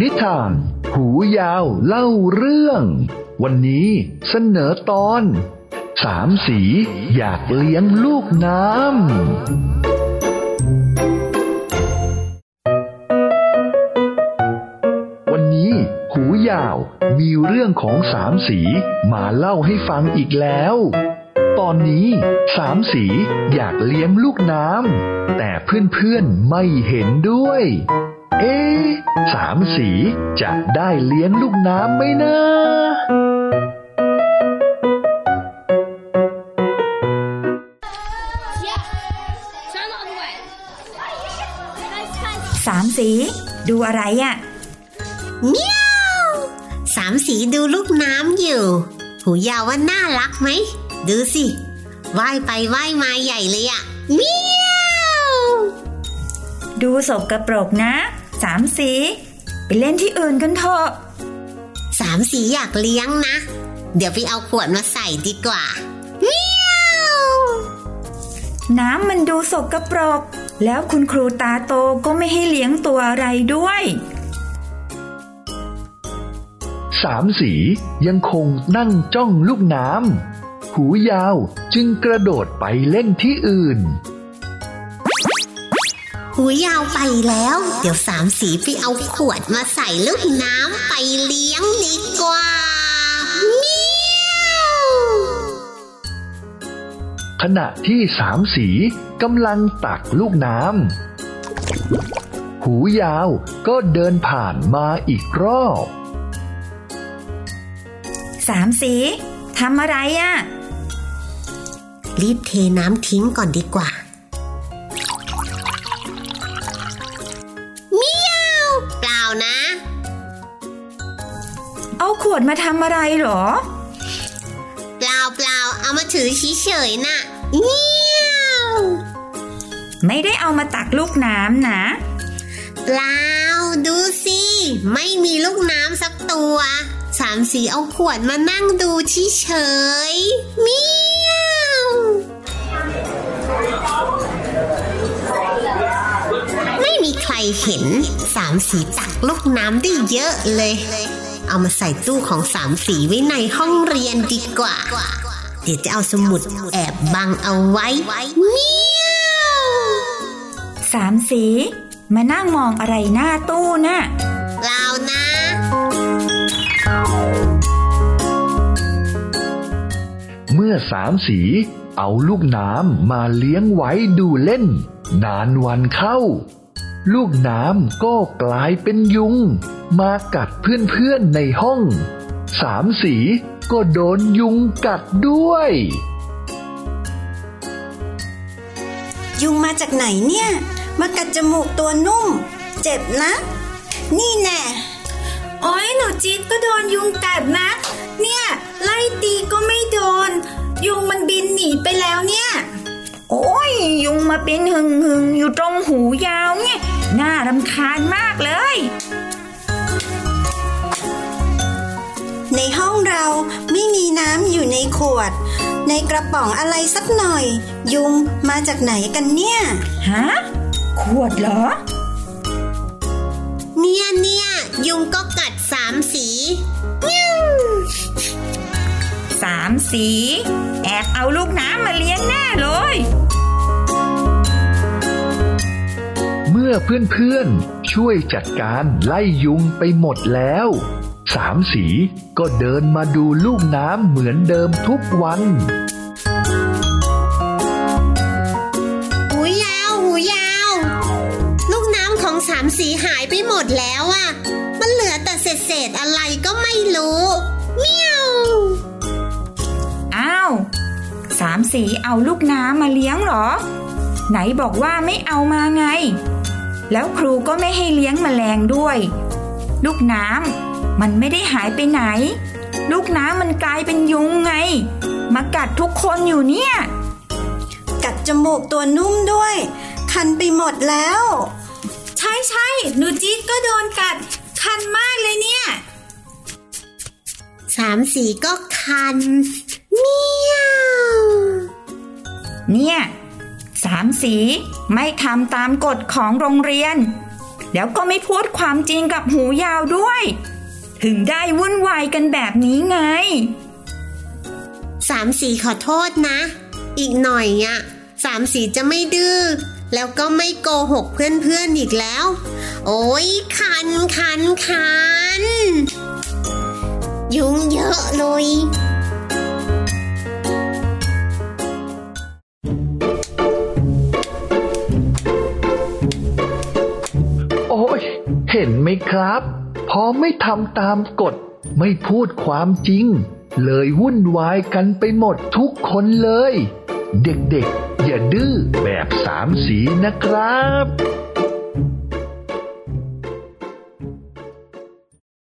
นิทาน หูยาวเล่าเรื่อง วันนี้เสนอตอน สามสีอยากเลี้ยงลูกน้ำวันนี้หูยาวมีเรื่องของสามสีมาเล่าให้ฟังอีกแล้ว ตอนนี้สามสีอยากเลี้ยงลูกน้ำแต่เพื่อนๆไม่เห็นด้วย เอ๊สามสีจะได้เลี้ยงลูกน้ำไหมนะสามสี ดูอะไรอะ่ะเมียวสามสีดูลูกน้ำอยู่ หูยาวว่าน่ารักไหม ดูสิว่ายไปว่ายมาใหญ่เลยอะเมียวดูสกกระปรกนะ สามสี ไปเล่นที่อื่นกันเถอะสามสีอยากเลี้ยงนะ เดี๋ยวไปเอาขวดมาใส่ดีกว่าเมียวน้ำมันดูสกกระปรก แล้วคุณครูตาโตก็ไม่ให้เลี้ยงตัวอะไรด้วย สามสียังคงนั่งจ้องลูกน้ำ หูยาวจึงกระโดดไปเล่นที่อื่น หูยาวไปแล้ว เดี๋ยวสามสีไปเอาขวดมาใส่ลูกน้ำไปเลี้ยงดีกว่าเมียวขณะที่สามสีกำลังตักลูกน้ำ หูยาวก็เดินผ่านมาอีกรอบ สามสีทำอะไรอะ่ะ รีบเทน้ำทิ้งก่อนดีกว่าเมียวเปล่านะ เอาขวดมาทำอะไรเหรอ เปล่าเปล่าเอามาถือเฉยๆน่ะเมียวไม่ได้เอามาตักลูกน้ำนะ เปล่าดูสิ ไม่มีลูกน้ำสักตัว สามสีเอาขวดมานั่งดูเฉยๆเมียว ไม่มีใครเห็นสามสีตักลูกน้ำได้เยอะเลย เอามาใส่ตู้ของสามสีไว้ในห้องเรียนดีกว่า เดี๋ยวจะเอาสมุดแอบบังเอาไว้เมียวสามสี มานั่งมองอะไรหน้าตู้น่ะเปล่านะ เมื่อสามสี เอาลูกน้ำมาเลี้ยงไว้ดูเล่น นานวันเข้า ลูกน้ำก็กลายเป็นยุง มากัดเพื่อนๆในห้อง สามสีก็โดนยุงกัดด้วย ยุงมาจากไหนเนี่ย มากัดจมูกตัวนุ่ม เจ็บนะ นี่แน่โอ้ยหนูจี๊ดก็โดนยุงกัดนะ เนี่ยไล่ตีก็ไม่โดน ยุงมันบินหนีไปแล้วเนี่ย โอ้ย ยุงมาเป็นหึงหึงๆอยู่ตรงหูยาวเนี่ยน่ารำคาญมากเลย ในห้องเราไม่มีน้ำอยู่ในขวด ในกระป๋องอะไรสักหน่อย ยุงมาจากไหนกันเนี่ย ฮะ ขวดเหรอ เนี่ยเนี่ยยุงก็ สี แอบเอาลูกน้ำมาเลี้ยงแน่เลย เมื่อเพื่อนๆ ช่วยจัดการไล่ยุงไปหมดแล้ว สามสีก็เดินมาดูลูกน้ำเหมือนเดิมทุกวัน สามสีเอาลูกน้ำมาเลี้ยงเหรอ ไหนบอกว่าไม่เอามาไง แล้วครูก็ไม่ให้เลี้ยงแมลงด้วย ลูกน้ำมันไม่ได้หายไปไหน ลูกน้ำมันกลายเป็นยุงไง มากัดทุกคนอยู่เนี่ย กัดจมูกตัวนุ่มด้วย คันไปหมดแล้ว ใช่ใช่หนูจี๊ดก็โดนกัด คันมากเลยเนี่ยสามสีก็คัน เมียว เนี่ยสามสีไม่ทำตามกฎของโรงเรียน แล้วก็ไม่พูดความจริงกับหูยาวด้วย ถึงได้วุ่นวายกันแบบนี้ไง สามสีขอโทษนะ อีกหน่อยอะสามสีจะไม่ดื้อแล้วก็ไม่โกหกเพื่อนๆอีกแล้ว โอ้ยคันคันคัน ยุงเยอะเลย ห็นไหมครับ พอไม่ทำตามกฎ ไม่พูดความจริง เลยวุ่นวายกันไปหมดทุกคนเลย เด็กๆ อย่าดื้อแบบสามสีนะครับ